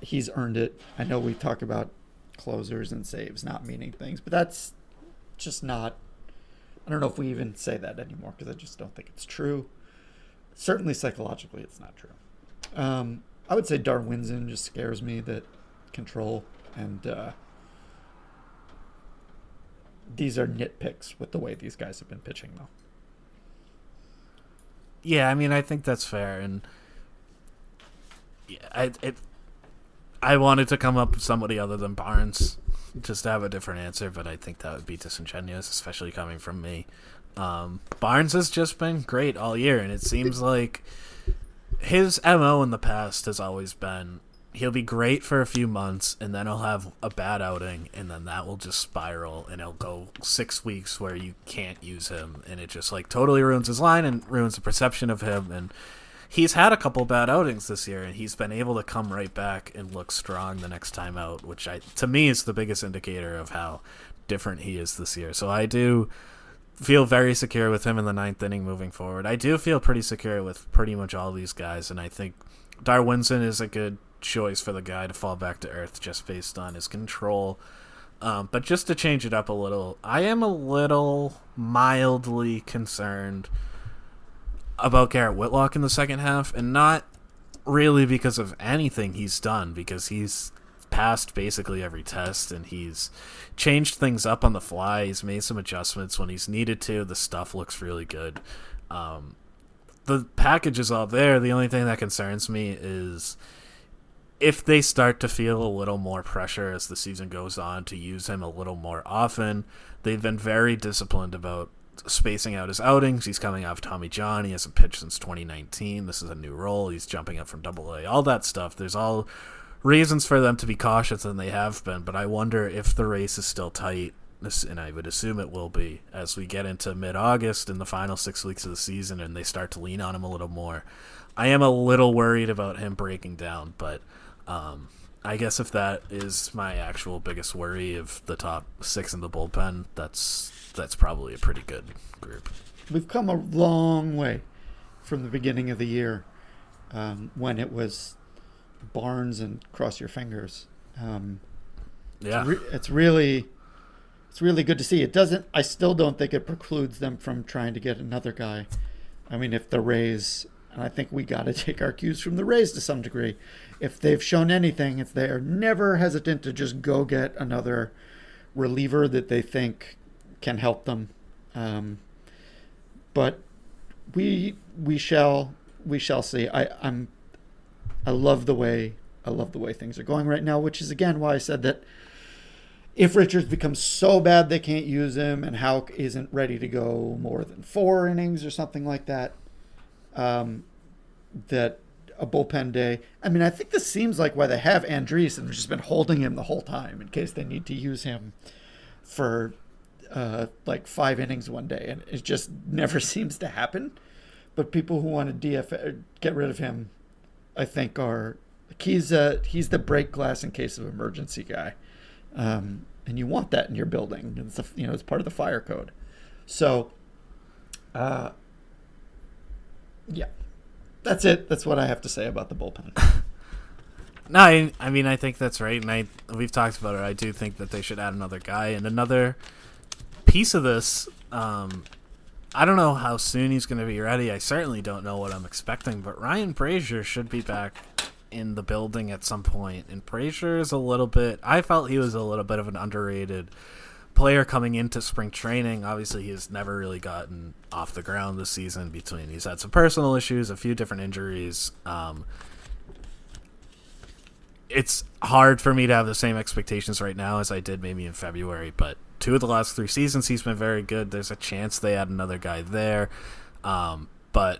he's earned it. I know we talk about closers and saves not meaning things, but that's just not I don't know if we even say that anymore because I just don't think it's true. Certainly psychologically, it's not true. Um, I would say Darwinzon just scares me that control and uh, these are nitpicks with the way these guys have been pitching, though. Yeah, I mean, I think that's fair, and yeah, I it, I wanted to come up with somebody other than Barnes just to have a different answer, but I think that would be disingenuous, especially coming from me. Um, Barnes has just been great all year, and it seems like his mo in the past has always been he'll be great for a few months, and then he'll have a bad outing, and then that will just spiral, and it'll go six weeks where you can't use him, and it just like totally ruins his line and ruins the perception of him. And he's had a couple bad outings this year, and he's been able to come right back and look strong the next time out, which I to me is the biggest indicator of how different he is this year. So I do feel very secure with him in the ninth inning moving forward. I do feel pretty secure with pretty much all these guys, and I think Darwinzon is a good choice for the guy to fall back to earth just based on his control. Um, but just to change it up a little, I am a little mildly concerned about Garrett Whitlock in the second half, and not really because of anything he's done, because he's passed basically every test and he's changed things up on the fly. He's made some adjustments when he's needed to. The stuff looks really good. Um, the package is all there. The only thing that concerns me is if they start to feel a little more pressure as the season goes on to use him a little more often. They've been very disciplined about spacing out his outings. He's coming off Tommy John. He hasn't pitched since 2019. This is a new role. He's jumping up from Double A. All that stuff. There's all reasons for them to be cautious, and they have been. But I wonder if the race is still tight, and I would assume it will be as we get into mid-August in the final six weeks of the season, and they start to lean on him a little more. I am a little worried about him breaking down, but um, I guess if that is my actual biggest worry of the top six in the bullpen, that's that's probably a pretty good group. We've come a long way from the beginning of the year um, when it was Barnes and cross your fingers. Um, yeah, it's, re- it's really it's really good to see. It doesn't. I still don't think it precludes them from trying to get another guy. I mean, if the Rays, and I think we got to take our cues from the Rays to some degree. If they've shown anything, it's they are never hesitant to just go get another reliever that they think can help them. Um, but we we shall we shall see. I I'm I love the way I love the way things are going right now, which is again why I said that if Richards becomes so bad they can't use him and Houck isn't ready to go more than four innings or something like that, um, that a bullpen day. I mean, I think this seems like why they have Andriese and they've just been holding him the whole time in case they need to use him for uh, like five innings one day, and it just never seems to happen. But people who want to DF get rid of him I think are he's a, he's the break glass in case of emergency guy, um, and you want that in your building. It's a, you know it's part of the fire code. So, uh, yeah, that's it. That's what I have to say about the bullpen. no, I, I mean I think that's right, and I we've talked about it. I do think that they should add another guy and another piece of this. Um, I don't know how soon he's going to be ready. I certainly don't know what I'm expecting, but Ryan Brasier should be back in the building at some point. And Brasier is a little bit. I felt he was a little bit of an underrated player coming into spring training. Obviously, he's never really gotten off the ground this season. Between he's had some personal issues, a few different injuries. Um, it's hard for me to have the same expectations right now as I did maybe in February, but two of the last three seasons he's been very good. There's a chance they add another guy there. Um, but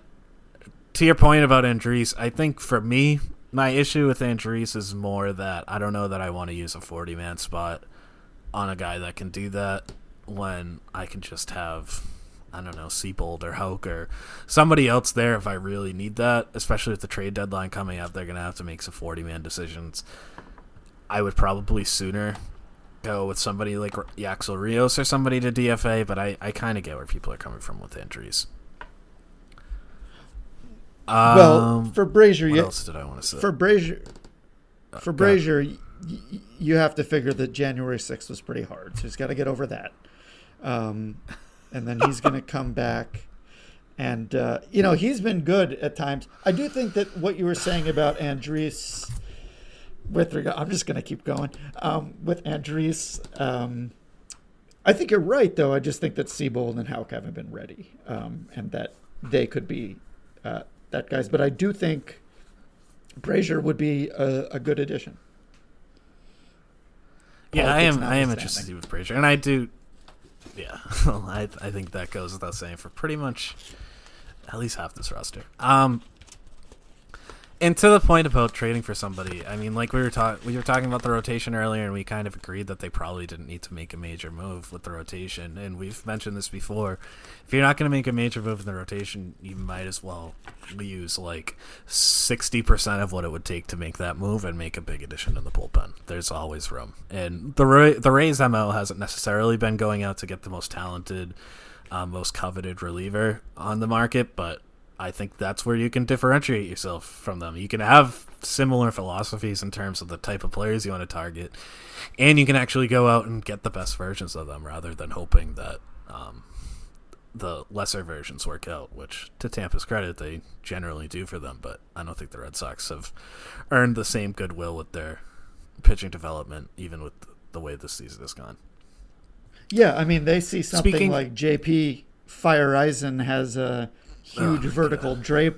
to your point about Andriese, I think for me, my issue with Andriese is more that I don't know that I want to use a 40 man spot on a guy that can do that when I can just have I don't know, Seabold or Houck or somebody else there if I really need that, especially with the trade deadline coming up, they're going to have to make some 40 man decisions. I would probably sooner go with somebody like Yacksel Rios or somebody to DFA, but I, I kind of get where people are coming from with injuries. Um, well, for Brasier, what you, else did I want to say? For Brasier, uh, for Brasier, y- you have to figure that January sixth was pretty hard, so he's got to get over that. Um, and then he's going to come back, and uh, you know he's been good at times. I do think that what you were saying about Andriese with regard, I'm just going to keep going um, with Andriese. Um, I think you're right, though. I just think that Seabold and Houck haven't been ready, um, and that they could be uh, that guys. But I do think Brasier would be a, a good addition. Yeah, I am. I am interested with Brasier, and I do. Yeah, I I think that goes without saying for pretty much at least half this roster. Um, and to the point about trading for somebody, I mean, like we were talking, we were talking about the rotation earlier, and we kind of agreed that they probably didn't need to make a major move with the rotation. And we've mentioned this before. If you're not going to make a major move in the rotation, you might as well use like sixty percent of what it would take to make that move and make a big addition in the bullpen. There's always room, and the Ra- the Rays mo hasn't necessarily been going out to get the most talented, uh, most coveted reliever on the market, but I think that's where you can differentiate yourself from them. You can have similar philosophies in terms of the type of players you want to target, and you can actually go out and get the best versions of them rather than hoping that um, the lesser versions work out. Which, to Tampa's credit, they generally do for them. But I don't think the Red Sox have earned the same goodwill with their pitching development, even with the way this season has gone. Yeah, I mean, they see something Speaking- like JP Feyereisen has a huge Oh, vertical drape,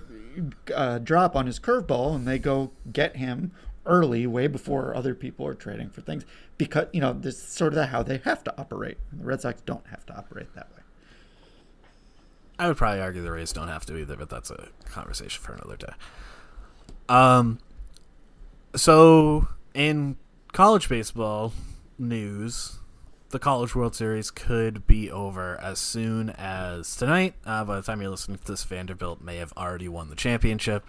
uh, drop on his curveball, and they go get him early, way before other people are trading for things. Because you know, this is sort of how they have to operate. The Red Sox don't have to operate that way. I would probably argue the Rays don't have to either, but that's a conversation for another day. Um, so in college baseball news, the College World Series could be over as soon as tonight. Uh, by the time you're listening to this, Vanderbilt may have already won the championship,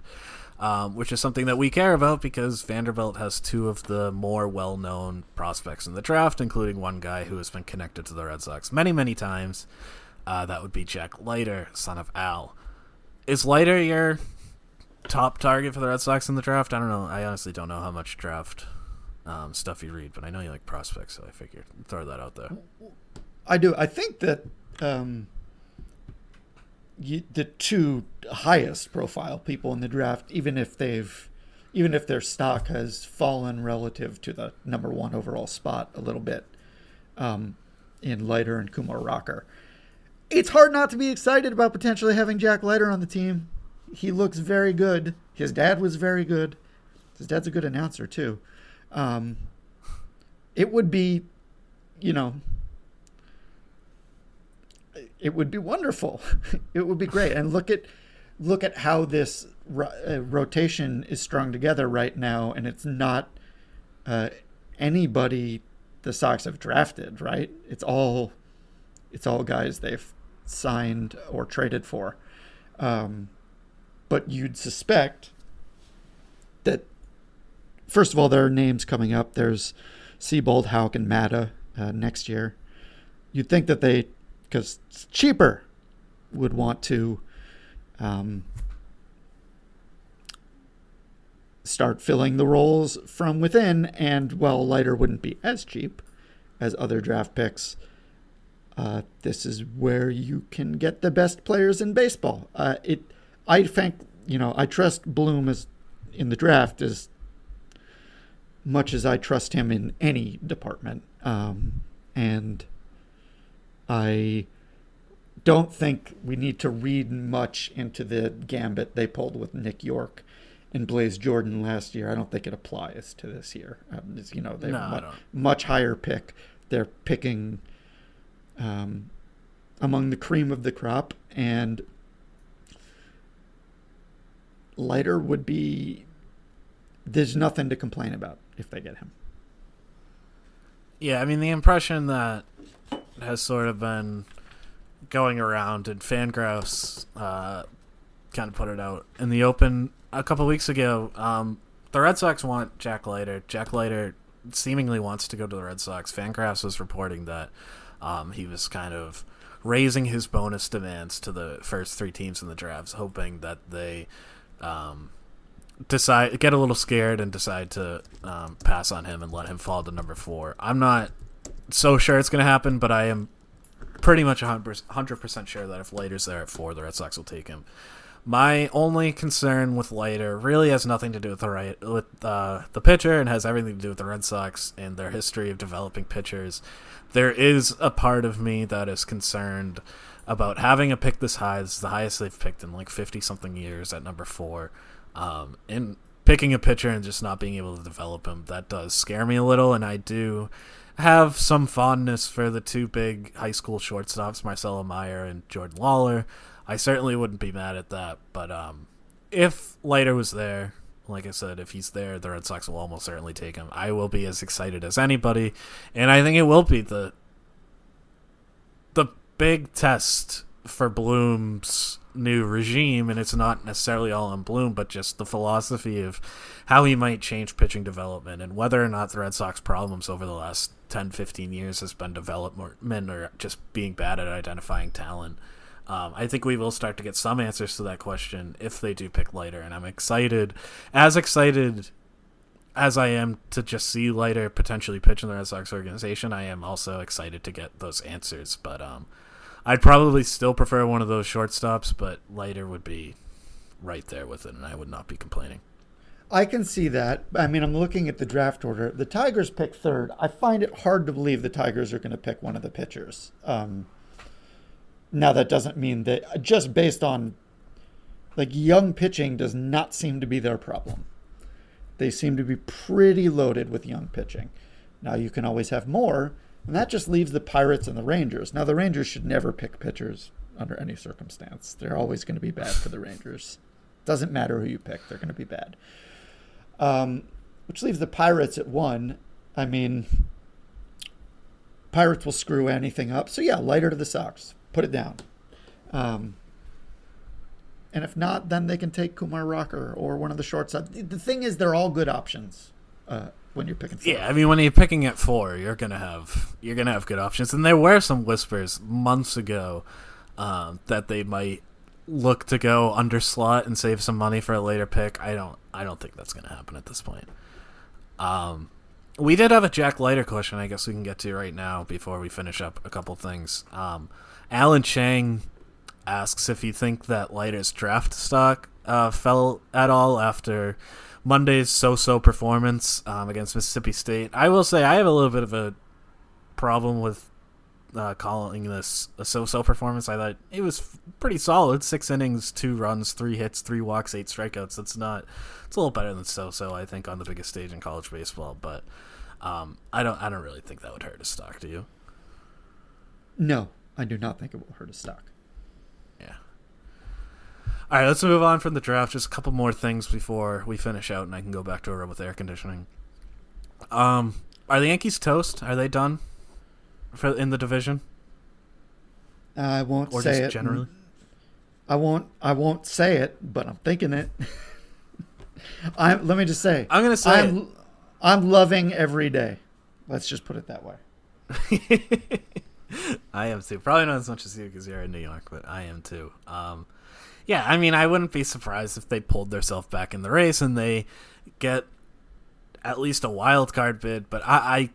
um, which is something that we care about because Vanderbilt has two of the more well known prospects in the draft, including one guy who has been connected to the Red Sox many, many times. Uh, that would be Jack Leiter, son of Al. Is Leiter your top target for the Red Sox in the draft? I don't know. I honestly don't know how much draft um, stuff you read, but I know you like prospects, so I figured throw that out there. I do. I think that um, you, the two highest profile people in the draft, even if they've, even if their stock has fallen relative to the number one overall spot a little bit, um, in Leiter and Kumar Rocker, it's hard not to be excited about potentially having Jack Leiter on the team. He looks very good. His dad was very good. His dad's a good announcer too. Um, it would be, you know, it would be wonderful. it would be great. And look at look at how this ro- uh, rotation is strung together right now, and it's not uh, anybody the Sox have drafted. Right? It's all it's all guys they've signed or traded for. Um, but you'd suspect that first of all, there are names coming up. There's Seabold, Houck, and Mata uh, next year. You'd think that they, because it's cheaper, would want to um, start filling the roles from within. And while Leiter wouldn't be as cheap as other draft picks, uh, this is where you can get the best players in baseball. Uh, it, I think, you know, I trust Bloom as in the draft as much as I trust him in any department. Um, and I don't think we need to read much into the gambit they pulled with Nick Yorke and Blaze Jordan last year. I don't think it applies to this year. Um, you know, they No, have a much higher pick. They're picking um, among the cream of the crop, and Leiter would be. There's nothing to complain about if they get him. Yeah, I mean the impression that has sort of been going around, and Fangraphs uh, kind of put it out in the open a couple weeks ago. Um, the Red Sox want Jack Leiter. Jack Leiter seemingly wants to go to the Red Sox. Fangraphs was reporting that um, he was kind of raising his bonus demands to the first three teams in the drafts, hoping that they um, decide get a little scared and decide to um, pass on him and let him fall to number four. I'm not so sure it's going to happen, but I am pretty much 100 percent sure that if Leiter's there at four, the Red Sox will take him. My only concern with Leiter really has nothing to do with the right with uh, the pitcher and has everything to do with the Red Sox and their history of developing pitchers. There is a part of me that is concerned about having a pick this high. This is the highest they've picked in like 50 something years at number four. Um, and picking a pitcher and just not being able to develop him, that does scare me a little. And I do have some fondness for the two big high school shortstops, Marcelo Meyer and Jordan Lawlar. I certainly wouldn't be mad at that. But um, if Leiter was there Like I said, if he's there, the Red Sox will almost certainly take him. I will be as excited as anybody, and I think it will be the the big test for Bloom's new regime, and it's not necessarily all in Bloom, but just the philosophy of how he might change pitching development and whether or not the Red Sox problems over the last 10, 15 years has been development or just being bad at identifying talent. Um, I think we will start to get some answers to that question if they do pick Leiter, and I'm excited, as excited as I am to just see Leiter potentially pitch in the Red Sox organization. I am also excited to get those answers, but um, I'd probably still prefer one of those shortstops, but Leiter would be right there with it, and I would not be complaining. I can see that. I mean, I'm looking at the draft order. The Tigers pick third. I find it hard to believe the Tigers are going to pick one of the pitchers. Um, now, that doesn't mean that just based on like young pitching does not seem to be their problem. They seem to be pretty loaded with young pitching. Now, you can always have more, and that just leaves the Pirates and the Rangers. Now, the Rangers should never pick pitchers under any circumstance. They're always going to be bad for the Rangers. Doesn't matter who you pick, they're going to be bad. Um, which leaves the Pirates at one. I mean, Pirates will screw anything up. So, yeah, Leiter to the Sox put it down. Um, and if not, then they can take Kumar Rocker or one of the shortstops. The thing is, they're all good options uh, when you're picking. Yeah, I mean, when you're picking at four, you're gonna have you're gonna have good options. And there were some whispers months ago um, that they might look to go under slot and save some money for a later pick. I don't I don't think that's gonna happen at this point. Um, we did have a Jack Leiter question. I guess we can get to right now before we finish up a couple things. Um, Alan Chang asks if you think that Leiter's draft stock uh, fell at all after Monday's so-so performance um, against Mississippi State. I will say I have a little bit of a problem with uh, calling this a so-so performance. I thought it was pretty solid: six innings, two runs, three hits, three walks, eight strikeouts. That's not. It's a little better than so-so, I think, on the biggest stage in college baseball. But um, I don't. I don't really think that would hurt his stock. Do you? No, I do not think it will hurt his stock. All right, let's move on from the draft. Just a couple more things before we finish out, and I can go back to a room with air conditioning. Um, are the Yankees toast? Are they done for in the division? I won't or say just it. generally. I won't. I won't say it, but I'm thinking it. I let me just say. I'm gonna say I'm, it. I'm loving every day. Let's just put it that way. I am too. Probably not as much as you because you're in New York, but I am too. Um, yeah, I mean, I wouldn't be surprised if they pulled themselves back in the race and they get at least a wild card bid. But I,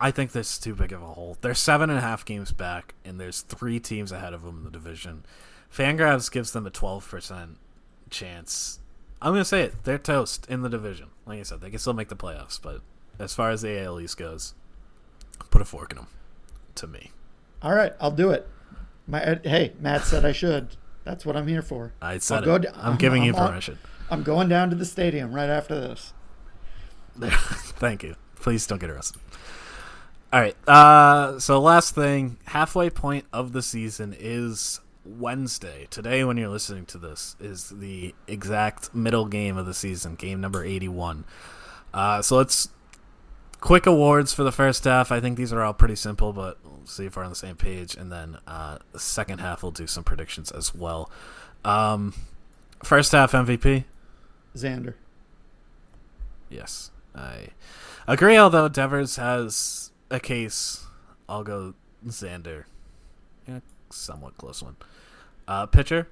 I, I think this is too big of a hole. They're seven and a half games back, and there's three teams ahead of them in the division. Fangraphs gives them a twelve percent chance. I'm gonna say it. They're toast in the division. Like I said, they can still make the playoffs, but as far as the AL East goes, put a fork in them. To me. All right, I'll do it. My hey, Matt said I should. That's what I'm here for. I said I'll it. go d- I'm, giving you on- permission. I'm going down to the stadium right after this. Thank you. Please don't get arrested. All right. Uh, so last thing, halfway point of the season is Wednesday. Today, when you're listening to this, is the exact middle game of the season, game number 81. Uh, so let's quick awards for the first half. I think these are all pretty simple, but see if we're on the same page. And then uh, the second half, we'll do some predictions as well. Um, first half MVP. Xander. Yes, I agree. Although Devers has a case, I'll go Xander. Yeah, somewhat close one. Uh, pitcher.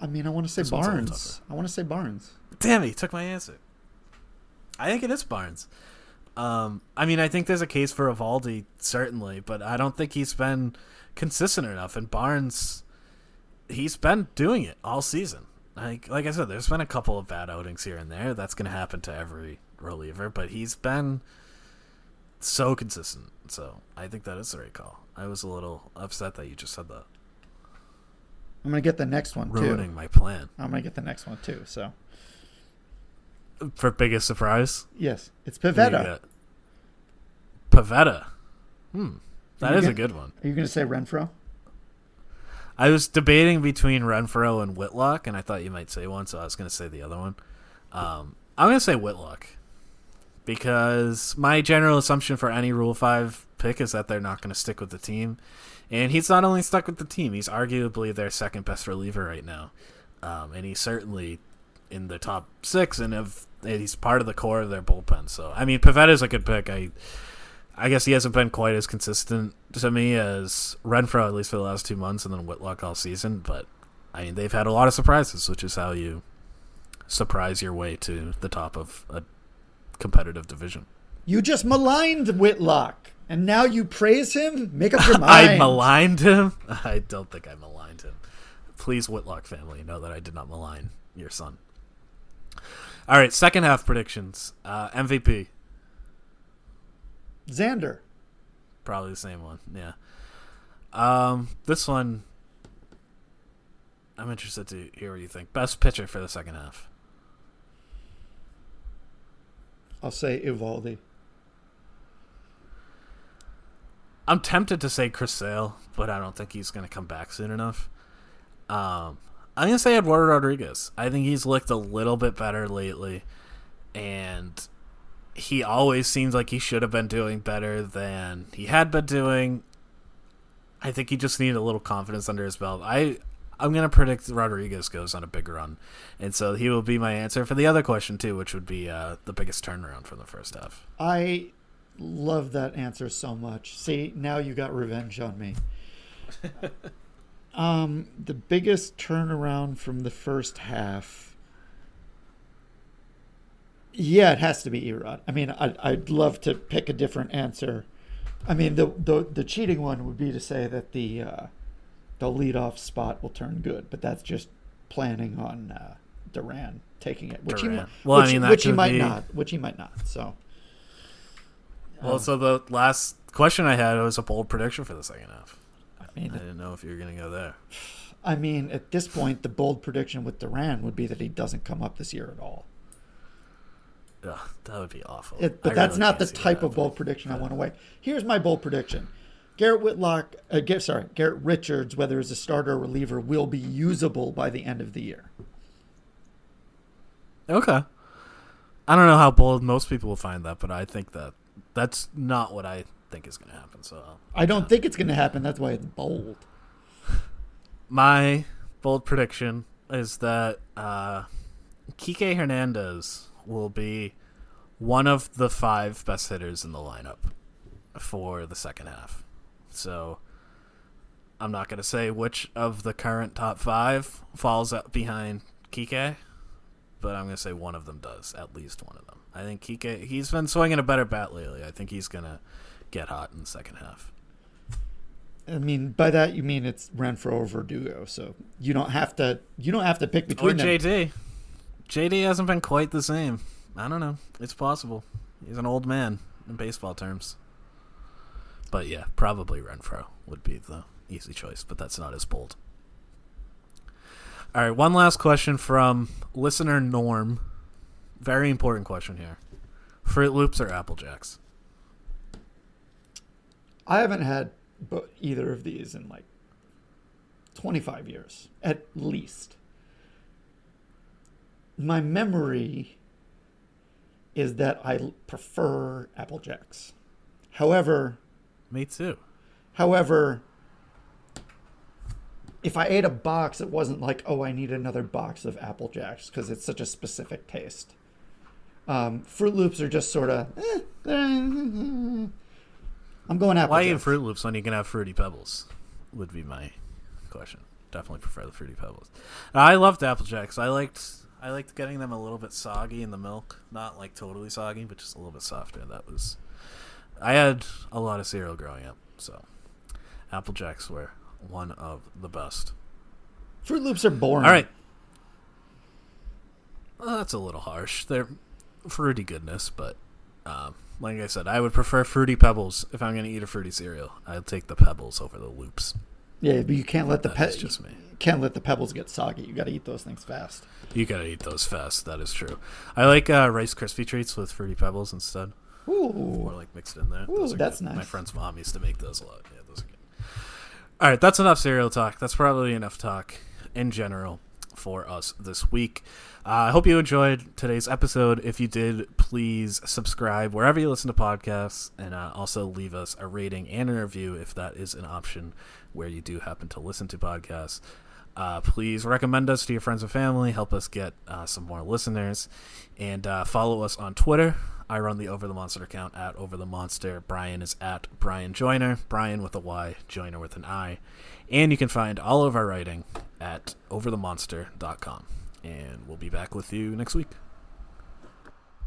I mean, I want to say This one's a little Barnes. I want to say Barnes. Damn, he took my answer. I think it is Barnes. Um, I mean, I think there's a case for Eovaldi certainly, but I don't think he's been consistent enough. And Barnes, he's been doing it all season. Like, like I said, there's been a couple of bad outings here and there. That's going to happen to every reliever, but he's been so consistent. So I think that is the right call. I was a little upset that you just said that, I'm gonna get the next one ruining too. my plan I'm gonna get the next one too. So for biggest surprise. yes, it's Who do you Pivetta. Pivetta. Hmm. That is a good one. Are you gonna say Renfroe? I was debating between Renfroe and Whitlock, and I thought you might say one, so I was going to say the other one. Um, I'm going to say Whitlock because my general assumption for any Rule 5 pick is that they're not going to stick with the team. And he's not only stuck with the team, he's arguably their second best reliever right now. Um, and he certainly in the top six, and, if, and he's part of the core of their bullpen. So, I mean, Pivetta's a good pick. I I guess he hasn't been quite as consistent to me as Renfroe at least for the last two months, and then Whitlock all season. But I mean, they've had a lot of surprises, which is how you surprise your way to the top of a competitive division. You just maligned Whitlock, and now you praise him. Make up your mind. I maligned him. I don't think I maligned him. Please, Whitlock family, know that I did not malign your son. All right, second half predictions. Uh, MVP. Xander. Probably the same one. Yeah. Um, this one, I'm interested to hear what you think. Best pitcher for the second half. I'll say Eovaldi. I'm tempted to say Chris Sale, but I don't think he's going to come back soon enough. Um, I'm going to say Eduardo Rodriguez. I think he's looked a little bit better lately, and he always seems like he should have been doing better than he had been doing. I think he just needed a little confidence under his belt. I I'm gonna predict Rodriguez goes on a big run, and so he will be my answer for the other question too, which would be uh, the biggest turnaround from the first half. I love that answer so much. See, now you got revenge on me. um, the biggest turnaround from the first half. Yeah, it has to be Erod. I mean, I'd, I'd love to pick a different answer. I mean, the the, the cheating one would be to say that the uh, the leadoff spot will turn good, but that's just planning on uh, Duran taking it, which Duran. he Well, I mean, which he might be- not, which he might not. So Well, so the last question I had was a bold prediction for the second half. I I didn't know if you were gonna go there. I mean, at this point, the bold prediction with Duran would be that he doesn't come up this year at all. Ugh, that would be awful. It, but I that's really not the can't that type of bold prediction I want to weigh. Here's my bold prediction: Garrett Whitlock, uh, Gar- sorry, Garrett Richards, whether as a starter or reliever, will be usable by the end of the year. Okay. I don't know how bold most people will find that, but I think that that's not what I think is going to happen. So I don't think it's going to happen. That's why it's bold. my bold prediction is that uh, Kike Hernandez will be one of the five best hitters in the lineup for the second half. So I'm not going to say which of the current top five falls up behind Kike, but I'm going to say one of them does, at least one of them. I think Kike, he's been swinging a better bat lately. I think he's going to get hot in the second half. I mean, by that you mean it's Renfroe or Verdugo, so you don't have to you don't have to pick Or between them. JD. JD hasn't been quite the same. I don't know. It's possible. He's an old man in baseball terms. But yeah, probably Renfroe would be the easy choice, but that's not as bold. All right, one last question from listener Norm. Very important question here. Fruit Loops or Apple Jacks? I haven't had either of these in like 25 years, at least. My memory is that I prefer Apple Jacks. However, Me too. however, if I ate a box, it wasn't like, oh, I need another box of Apple Jacks because it's such a specific taste. Um, Fruit Loops are just sort of. Eh, I'm going Apple Why Jacks. Fruit Loops when you can have Fruity Pebbles? Would be my question. Definitely prefer the Fruity Pebbles. I loved Apple Jacks. I liked I liked getting them a little bit soggy in the milk, not like totally soggy, but just a little bit softer. That was. I had a lot of cereal growing up, so Apple Jacks were one of the best. Fruit Loops are boring. All right. Well, that's a little harsh. They're fruity goodness, but um, like I said, I would prefer fruity pebbles if I'm going to eat a fruity cereal. I'll take the pebbles over the loops. Yeah, but you can't let the That's pe- just me. can't let the pebbles get soggy. You got to eat those things fast. You gotta eat those fast. That is true. I like uh, Rice Krispie treats with fruity pebbles instead, Ooh, or like mixed in there. Ooh, that's good. My friend's mom used to make those a lot. Yeah, those are good. All right, that's enough cereal talk. That's probably enough talk in general for us this week. Uh, I hope you enjoyed today's episode. If you did, please subscribe wherever you listen to podcasts and uh, also leave us a rating and a review if that is an option where you do happen to listen to podcasts. Uh, please recommend us to your friends and family. Help us get uh, some more listeners. And uh, follow us on Twitter. I run the Over the Monster account at Over the Monster. Bryan is at Bryan Joiner. Bryan with a Y, Joiner with an I. And you can find all of our writing at overthemonster.com. And we'll be back with you next week.